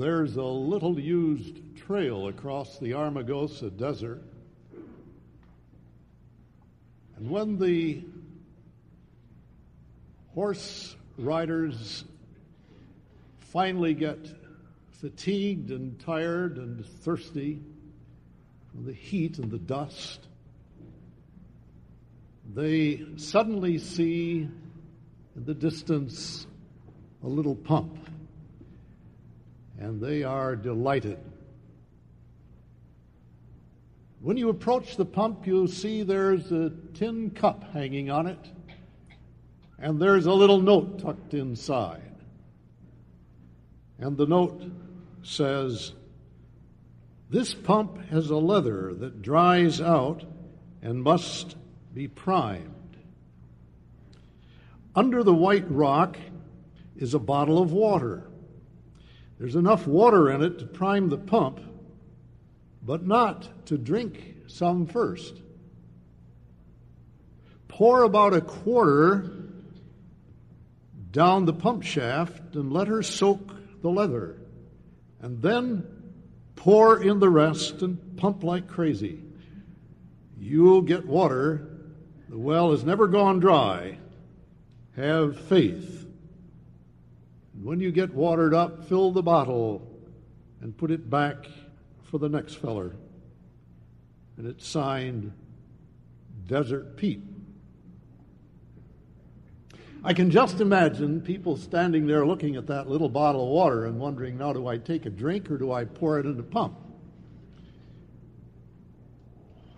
there's a little used trail across the Amargosa Desert. And when the horse riders finally get fatigued and tired and thirsty from the heat and the dust, they suddenly see in the distance a little pump, and they are delighted. When you approach the pump, you see there's a tin cup hanging on it, and there's a little note tucked inside. And the note says, This pump has a leather that dries out and must be primed. Under the white rock is a bottle of water. There's enough water in it to prime the pump, but not to drink some first. Pour about a quarter down the pump shaft and let her soak the leather. And then pour in the rest and pump like crazy. You'll get water. The well has never gone dry. Have faith. When you get watered up, fill the bottle and put it back for the next feller. And it's signed Desert Pete. I can just imagine people standing there looking at that little bottle of water and wondering now, do I take a drink or do I pour it in the pump?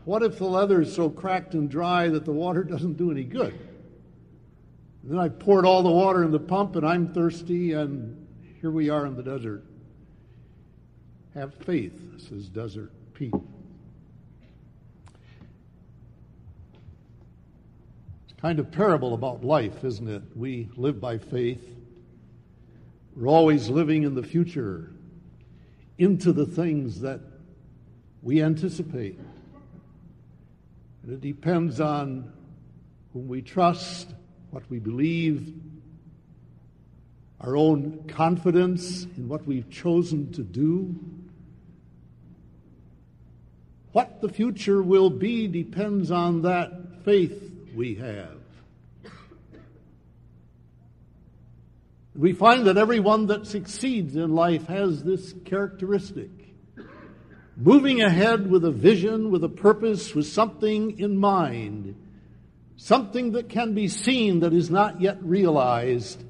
What if the leather is so cracked and dry that the water doesn't do any good? Then I poured all the water in the pump and I'm thirsty, and here we are in the desert. Have faith, says Desert Pete. It's kind of parable about life, isn't it? We live by faith. We're always living in the future, into the things that we anticipate. And it depends on whom we trust what we believe, our own confidence in what we've chosen to do. What the future will be depends on that faith we have. We find that everyone that succeeds in life has this characteristic. Moving ahead with a vision, with a purpose, with something in mind something that can be seen that is not yet realized,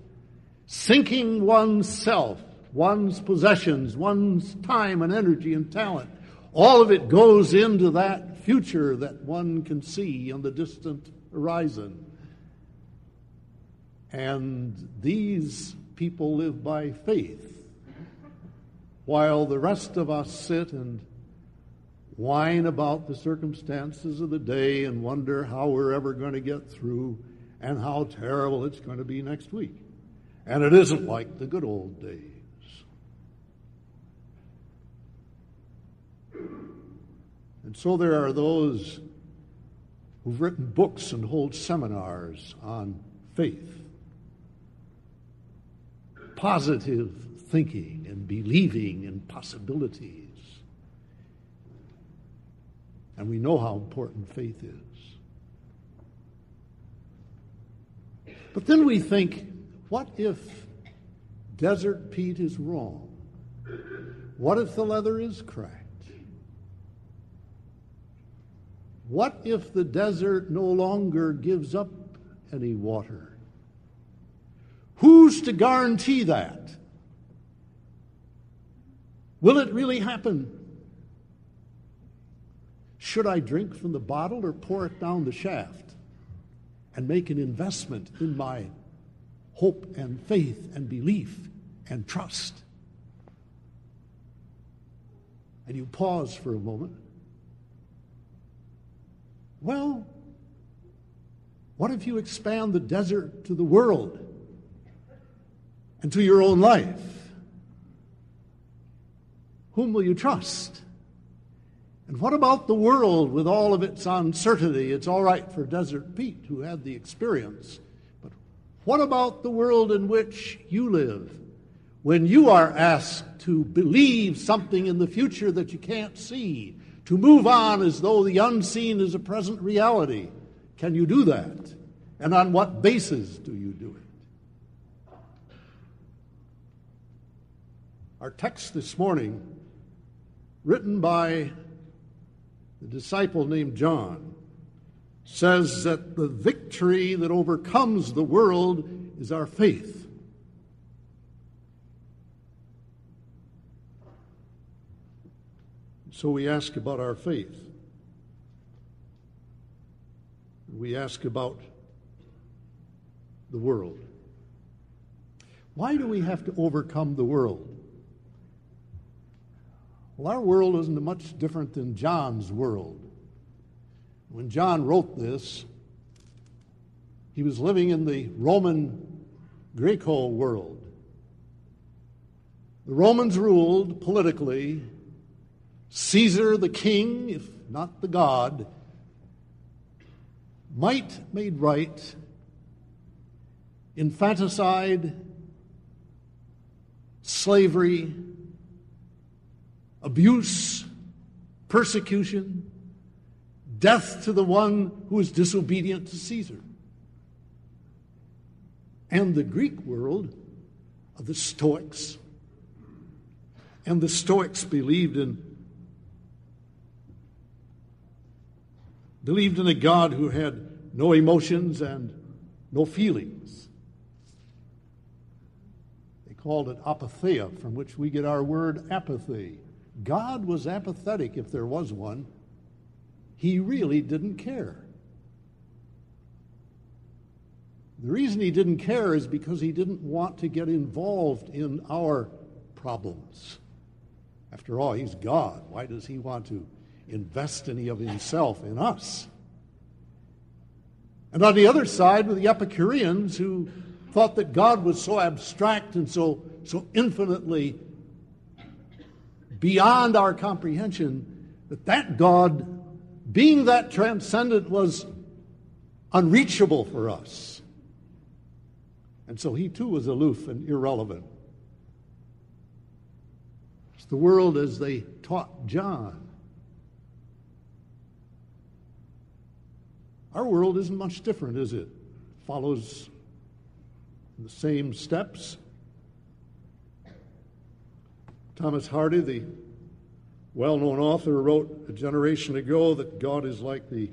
sinking oneself, one's possessions, one's time and energy and talent, all of it goes into that future that one can see on the distant horizon. And these people live by faith, while the rest of us sit and whine about the circumstances of the day and wonder how we're ever going to get through and how terrible it's going to be next week. And it isn't like the good old days. And so there are those who've written books and hold seminars on faith, positive thinking and believing in possibilities and we know how important faith is. But then we think, what if Desert Pete is wrong? What if the leather is cracked? What if the desert no longer gives up any water? Who's to guarantee that? Will it really happen? Should I drink from the bottle or pour it down the shaft and make an investment in my hope and faith and belief and trust? And you pause for a moment. Well, what if you expand the desert to the world and to your own life? Whom will you trust? And what about the world with all of its uncertainty? It's all right for Desert Pete, who had the experience. But what about the world in which you live, when you are asked to believe something in the future that you can't see, to move on as though the unseen is a present reality. Can you do that? And on what basis do you do it? Our text this morning, written by the disciple named John, says that the victory that overcomes the world is our faith. So we ask about our faith. We ask about the world. Why do we have to overcome the world? Well, our world isn't much different than John's world. When John wrote this, he was living in the Roman Greco world. The Romans ruled politically Caesar, the king, if not the god, might made right, infanticide, slavery, abuse, persecution, death to the one who is disobedient to Caesar. And the Greek world of the Stoics. And the Stoics believed in believed in a God who had no emotions and no feelings. They called it apatheia, from which we get our word apathy. God was apathetic if there was one. He really didn't care. The reason he didn't care is because he didn't want to get involved in our problems. After all, he's God. Why does he want to invest any of himself in us. And on the other side were the Epicureans who thought that God was so abstract and so, so infinitely beyond our comprehension that that God, being that transcendent, was unreachable for us. And so he too was aloof and irrelevant. It's the world as they taught John. Our world isn't much different, is it? Follows the same steps. Thomas Hardy, the well known author, wrote a generation ago that God is like the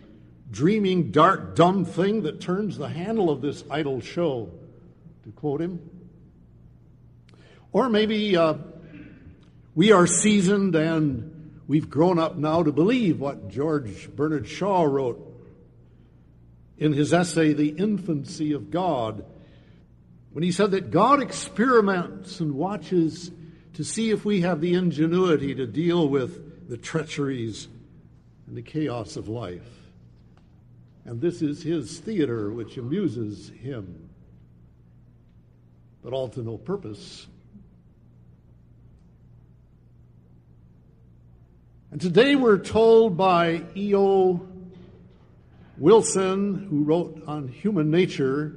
dreaming, dark, dumb thing that turns the handle of this idle show, to quote him. Or maybe uh, we are seasoned and we've grown up now to believe what George Bernard Shaw wrote in his essay, The Infancy of God, when he said that God experiments and watches to see if we have the ingenuity to deal with the treacheries and the chaos of life. And this is his theater which amuses him, but all to no purpose. And today we're told by E.O. Wilson, who wrote on human nature,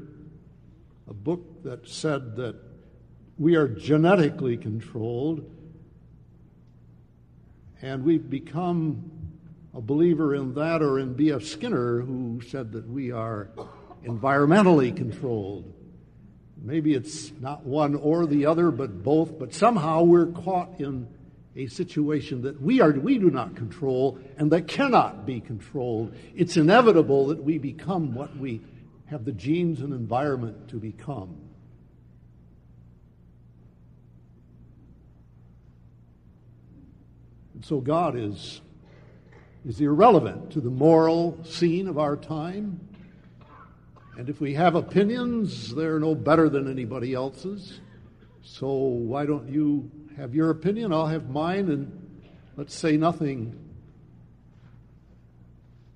a book that said that we are genetically controlled, and we've become a believer in that, or in B.F. Skinner, who said that we are environmentally controlled. Maybe it's not one or the other, but both, but somehow we're caught in a situation that we, are, we do not control and that cannot be controlled. It's inevitable that we become what we have the genes and environment to become. And so God is, is irrelevant to the moral scene of our time. And if we have opinions, they're no better than anybody else's. So why don't you have your opinion, I'll have mine, and let's say nothing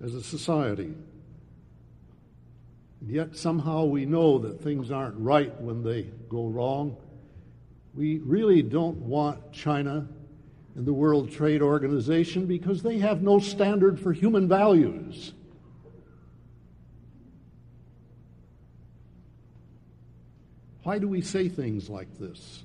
as a society. And yet somehow we know that things aren't right when they go wrong. We really don't want China and the World Trade Organization because they have no standard for human values. Why do we say things like this?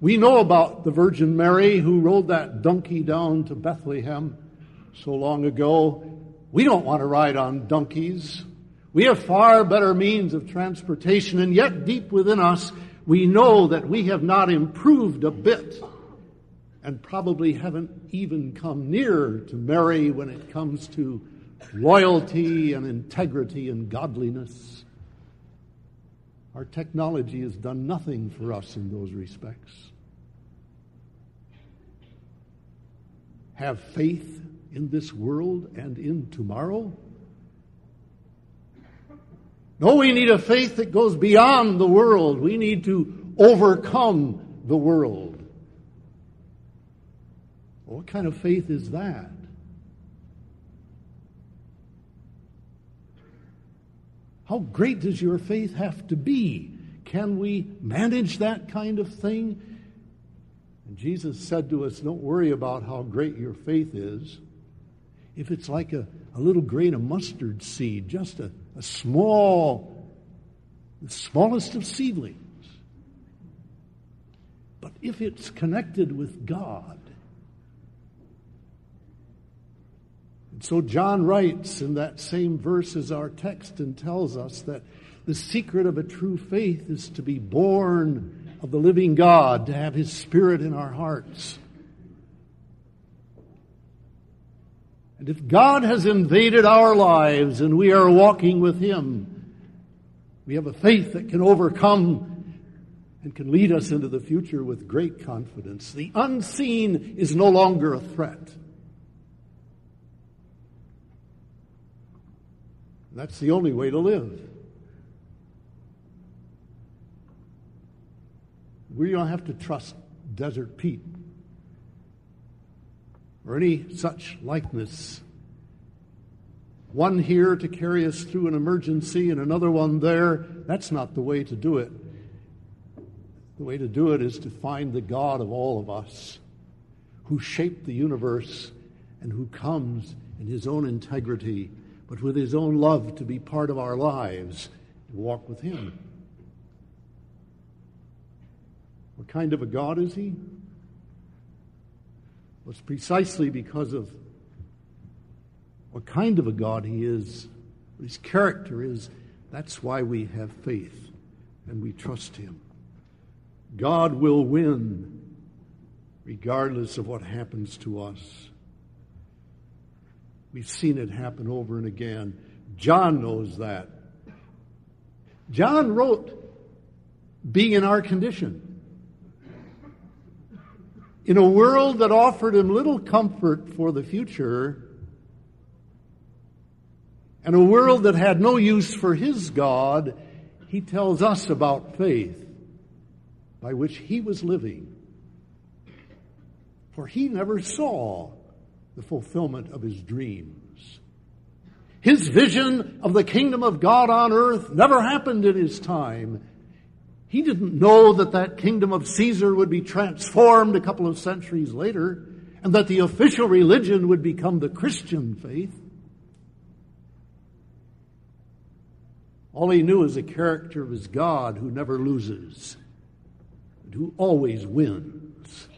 We know about the Virgin Mary who rode that donkey down to Bethlehem so long ago. We don't want to ride on donkeys. We have far better means of transportation, and yet deep within us, we know that we have not improved a bit and probably haven't even come near to Mary when it comes to loyalty and integrity and godliness. Our technology has done nothing for us in those respects. Have faith in this world and in tomorrow? No, we need a faith that goes beyond the world. We need to overcome the world. What kind of faith is that? How great does your faith have to be? Can we manage that kind of thing? And Jesus said to us, Don't worry about how great your faith is. If it's like a, a little grain of mustard seed, just a, a small, the smallest of seedlings. But if it's connected with God, So John writes in that same verse as our text and tells us that the secret of a true faith is to be born of the living God, to have His Spirit in our hearts. And if God has invaded our lives and we are walking with Him, we have a faith that can overcome and can lead us into the future with great confidence. The unseen is no longer a threat. That's the only way to live. We don't have to trust Desert Pete or any such likeness. One here to carry us through an emergency and another one there. That's not the way to do it. The way to do it is to find the God of all of us who shaped the universe and who comes in his own integrity but with his own love to be part of our lives, to walk with him. What kind of a God is he? It's precisely because of what kind of a God he is, what his character is, that's why we have faith and we trust him. God will win regardless of what happens to us. We've seen it happen over and again. John knows that. John wrote, being in our condition. In a world that offered him little comfort for the future, and a world that had no use for his God, he tells us about faith by which he was living. For he never saw the fulfillment of his dreams. His vision of the kingdom of God on earth never happened in his time. He didn't know that that kingdom of Caesar would be transformed a couple of centuries later and that the official religion would become the Christian faith. All he knew is the character of his God who never loses and who always wins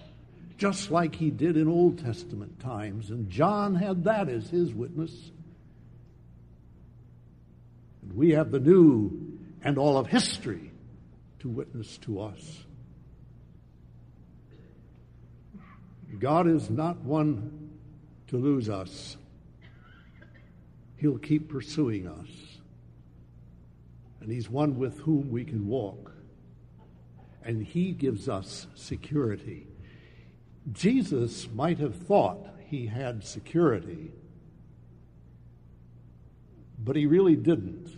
just like he did in Old Testament times. And John had that as his witness. And we have the new and all of history to witness to us. God is not one to lose us. He'll keep pursuing us. And He's one with whom we can walk. And He gives us security. Jesus might have thought he had security, but he really didn't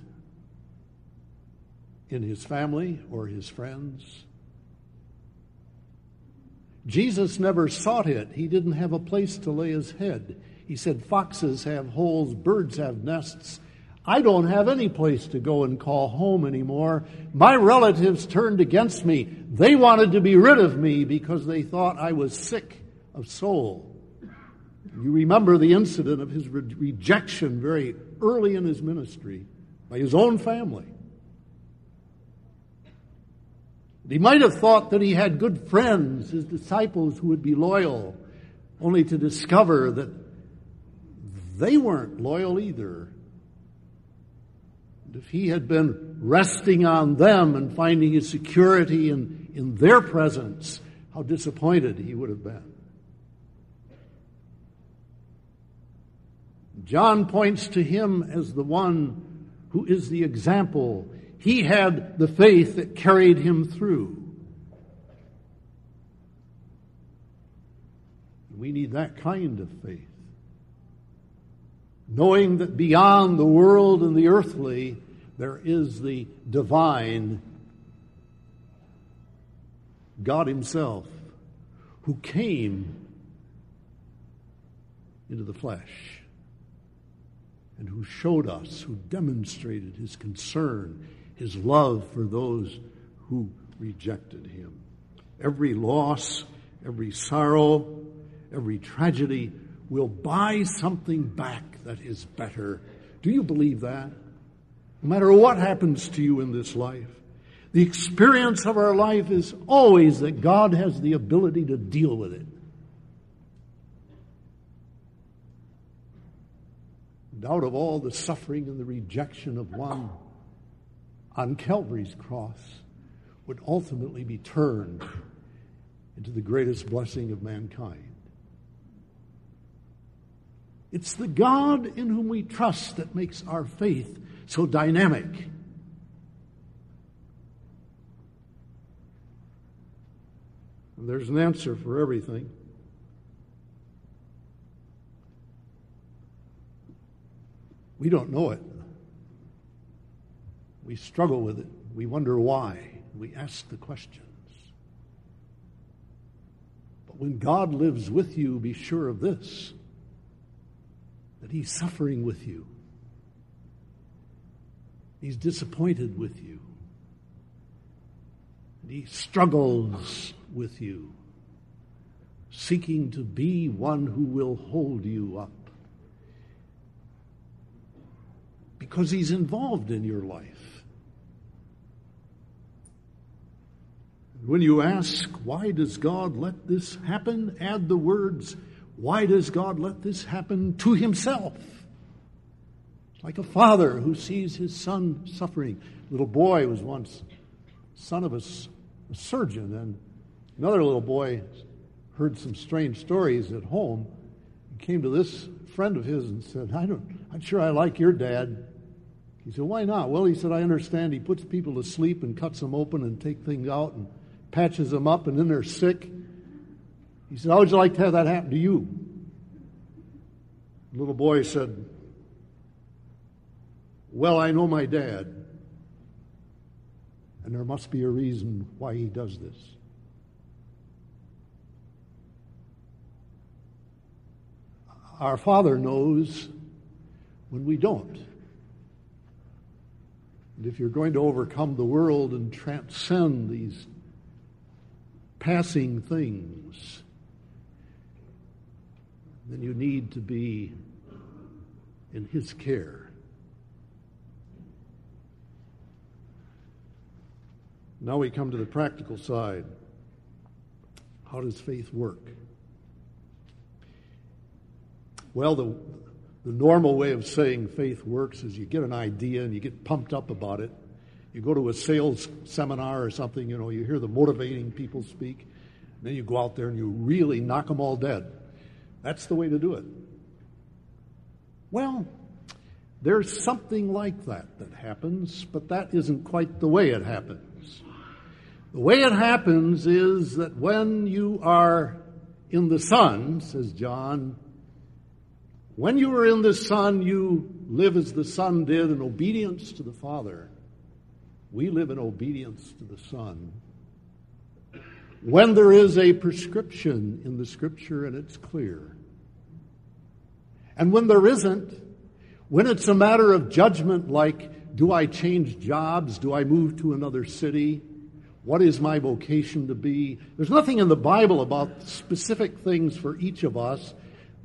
in his family or his friends. Jesus never sought it. He didn't have a place to lay his head. He said, Foxes have holes, birds have nests, I don't have any place to go and call home anymore. My relatives turned against me. They wanted to be rid of me because they thought I was sick of soul. You remember the incident of his re- rejection very early in his ministry by his own family. He might have thought that he had good friends, his disciples who would be loyal, only to discover that they weren't loyal either. And if he had been resting on them and finding his security in, in their presence, how disappointed he would have been. John points to him as the one who is the example. He had the faith that carried him through. We need that kind of faith. Knowing that beyond the world and the earthly, there is the divine God Himself who came into the flesh and who showed us, who demonstrated his concern, his love for those who rejected him. Every loss, every sorrow, every tragedy will buy something back that is better. Do you believe that? No matter what happens to you in this life, the experience of our life is always that God has the ability to deal with it. And out of all the suffering and the rejection of one on Calvary's cross would ultimately be turned into the greatest blessing of mankind. It's the God in whom we trust that makes our faith so dynamic. And there's an answer for everything. We don't know it. We struggle with it. We wonder why. We ask the questions. But when God lives with you, be sure of this that He's suffering with you, He's disappointed with you, and He struggles with you, seeking to be one who will hold you up. because He's involved in your life. When you ask, why does God let this happen? Add the words, why does God let this happen to Himself? Like a father who sees his son suffering. A little boy was once son of a, a surgeon, and another little boy heard some strange stories at home. He came to this friend of his and said, I don't, I'm sure I like your dad. He said, Why not? Well, he said, I understand. He puts people to sleep and cuts them open and take things out and patches them up, and then they're sick. He said, How would you like to have that happen to you? The little boy said, Well, I know my dad, and there must be a reason why he does this. Our Father knows when we don't. And if you're going to overcome the world and transcend these passing things, then you need to be in His care. Now we come to the practical side. How does faith work? Well, the, the normal way of saying faith works is you get an idea and you get pumped up about it. You go to a sales seminar or something, you know, you hear the motivating people speak, and then you go out there and you really knock them all dead. That's the way to do it. Well, there's something like that that happens, but that isn't quite the way it happens. The way it happens is that when you are in the Son, says John, when you are in the Son, you live as the Son did in obedience to the Father. We live in obedience to the Son. When there is a prescription in the Scripture and it's clear. And when there isn't, when it's a matter of judgment like, do I change jobs? Do I move to another city? What is my vocation to be? There's nothing in the Bible about specific things for each of us.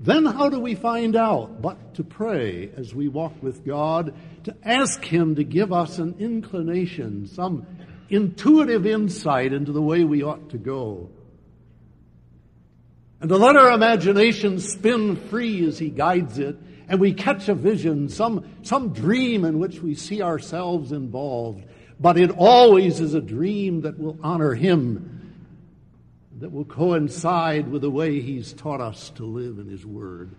Then how do we find out? But to pray as we walk with God, to ask Him to give us an inclination, some intuitive insight into the way we ought to go. And to let our imagination spin free as He guides it, and we catch a vision, some, some dream in which we see ourselves involved. But it always is a dream that will honor Him, that will coincide with the way He's taught us to live in His Word.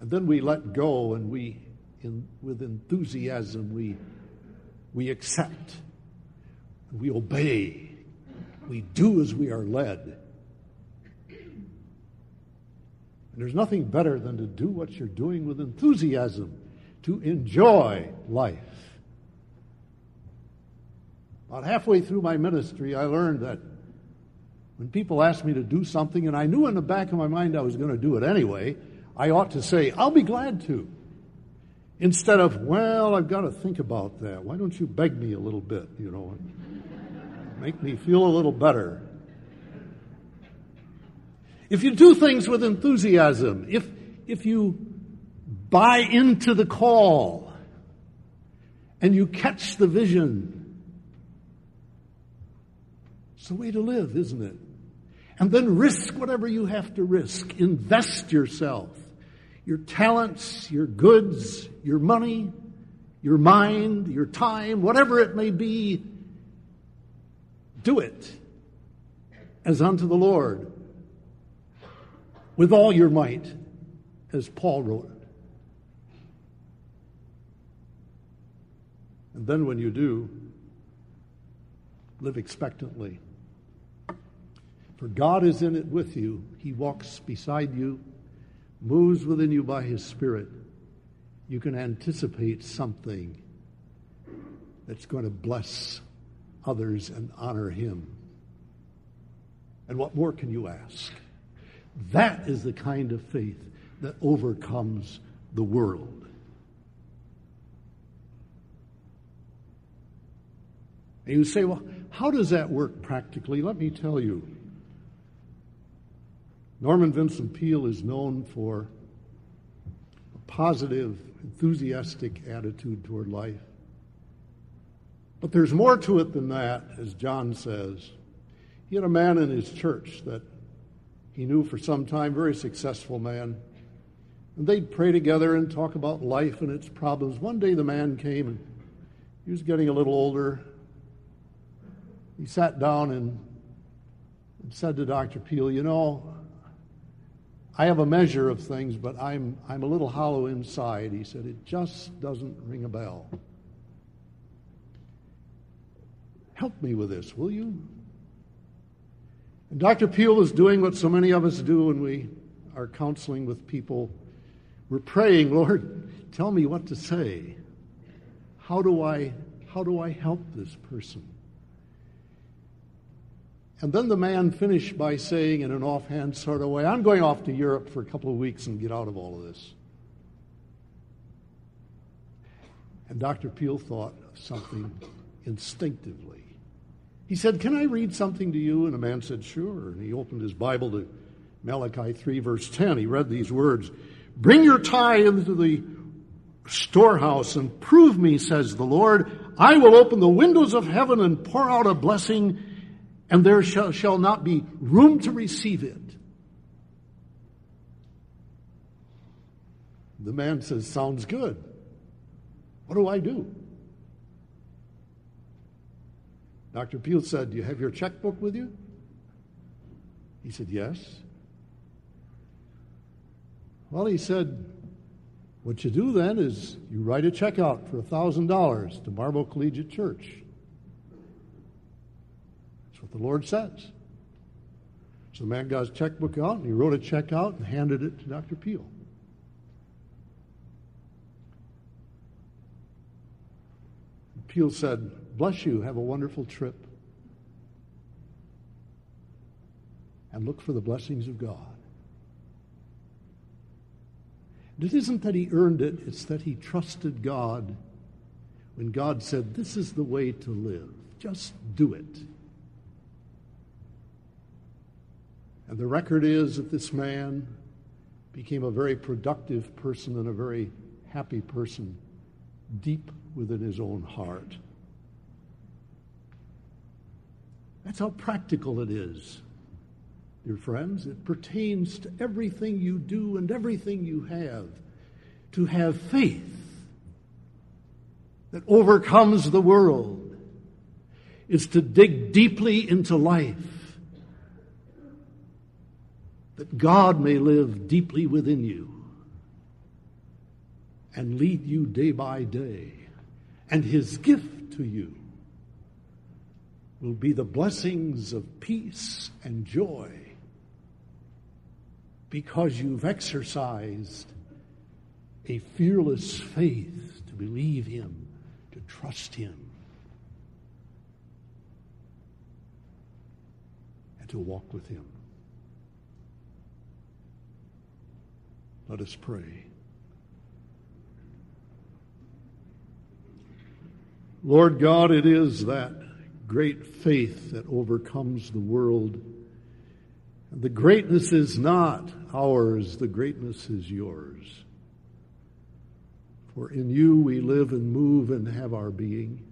And then we let go and we, in, with enthusiasm, we, we accept, we obey, we do as we are led. And there's nothing better than to do what you're doing with enthusiasm, to enjoy life. About halfway through my ministry, I learned that when people asked me to do something, and I knew in the back of my mind I was going to do it anyway, I ought to say, I'll be glad to. Instead of, well, I've got to think about that. Why don't you beg me a little bit, you know, make me feel a little better. If you do things with enthusiasm, if, if you buy into the call and you catch the vision, it's the way to live, isn't it? And then risk whatever you have to risk. Invest yourself your talents, your goods, your money, your mind, your time, whatever it may be, do it as unto the Lord with all your might, as Paul wrote. And then when you do, live expectantly. For God is in it with you, He walks beside you moves within you by His Spirit, you can anticipate something that's going to bless others and honor Him. And what more can you ask? That is the kind of faith that overcomes the world. And you say, well, how does that work practically? Let me tell you. Norman Vincent Peale is known for a positive, enthusiastic attitude toward life. But there's more to it than that, as John says. He had a man in his church that he knew for some time, very successful man. And they'd pray together and talk about life and its problems. One day the man came and he was getting a little older. He sat down and, and said to Dr. Peale, You know, I have a measure of things, but I'm, I'm a little hollow inside. He said, It just doesn't ring a bell. Help me with this, will you? And Dr. Peale is doing what so many of us do when we are counseling with people. We're praying, Lord, tell me what to say. How do I, how do I help this person? And then the man finished by saying, in an offhand sort of way, I'm going off to Europe for a couple of weeks and get out of all of this. And Dr. Peale thought of something instinctively. He said, Can I read something to you? And the man said, Sure. And he opened his Bible to Malachi 3, verse 10. He read these words Bring your tithe into the storehouse and prove me, says the Lord. I will open the windows of heaven and pour out a blessing and there shall, shall not be room to receive it. The man says, Sounds good. What do I do? Dr. Peale said, Do you have your checkbook with you? He said, Yes. Well, he said, What you do then is you write a check out for $1,000 to Marble Collegiate Church what the Lord says. So the man got his checkbook out and he wrote a check out and handed it to Dr. Peale. Peel said, Bless you, have a wonderful trip. And look for the blessings of God. It isn't that he earned it, it's that he trusted God when God said, This is the way to live. Just do it. And the record is that this man became a very productive person and a very happy person, deep within his own heart. That's how practical it is, dear friends. It pertains to everything you do and everything you have. To have faith that overcomes the world is to dig deeply into life, that God may live deeply within you and lead you day by day. And his gift to you will be the blessings of peace and joy because you've exercised a fearless faith to believe him, to trust him, and to walk with him. Let us pray. Lord God, it is that great faith that overcomes the world. The greatness is not ours, the greatness is yours. For in you we live and move and have our being.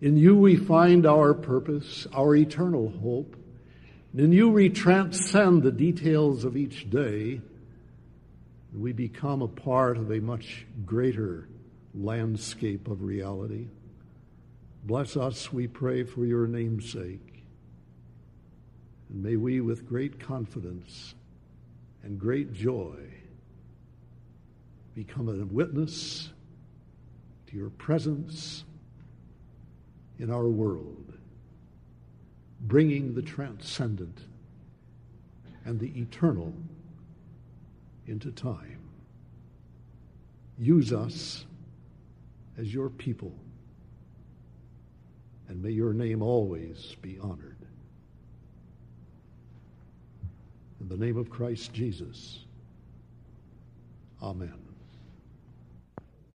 In you we find our purpose, our eternal hope. And in you we transcend the details of each day. We become a part of a much greater landscape of reality. Bless us, we pray, for your name's sake. And may we, with great confidence and great joy, become a witness to your presence in our world, bringing the transcendent and the eternal into time. Use us as your people and may your name always be honored. In the name of Christ Jesus, amen.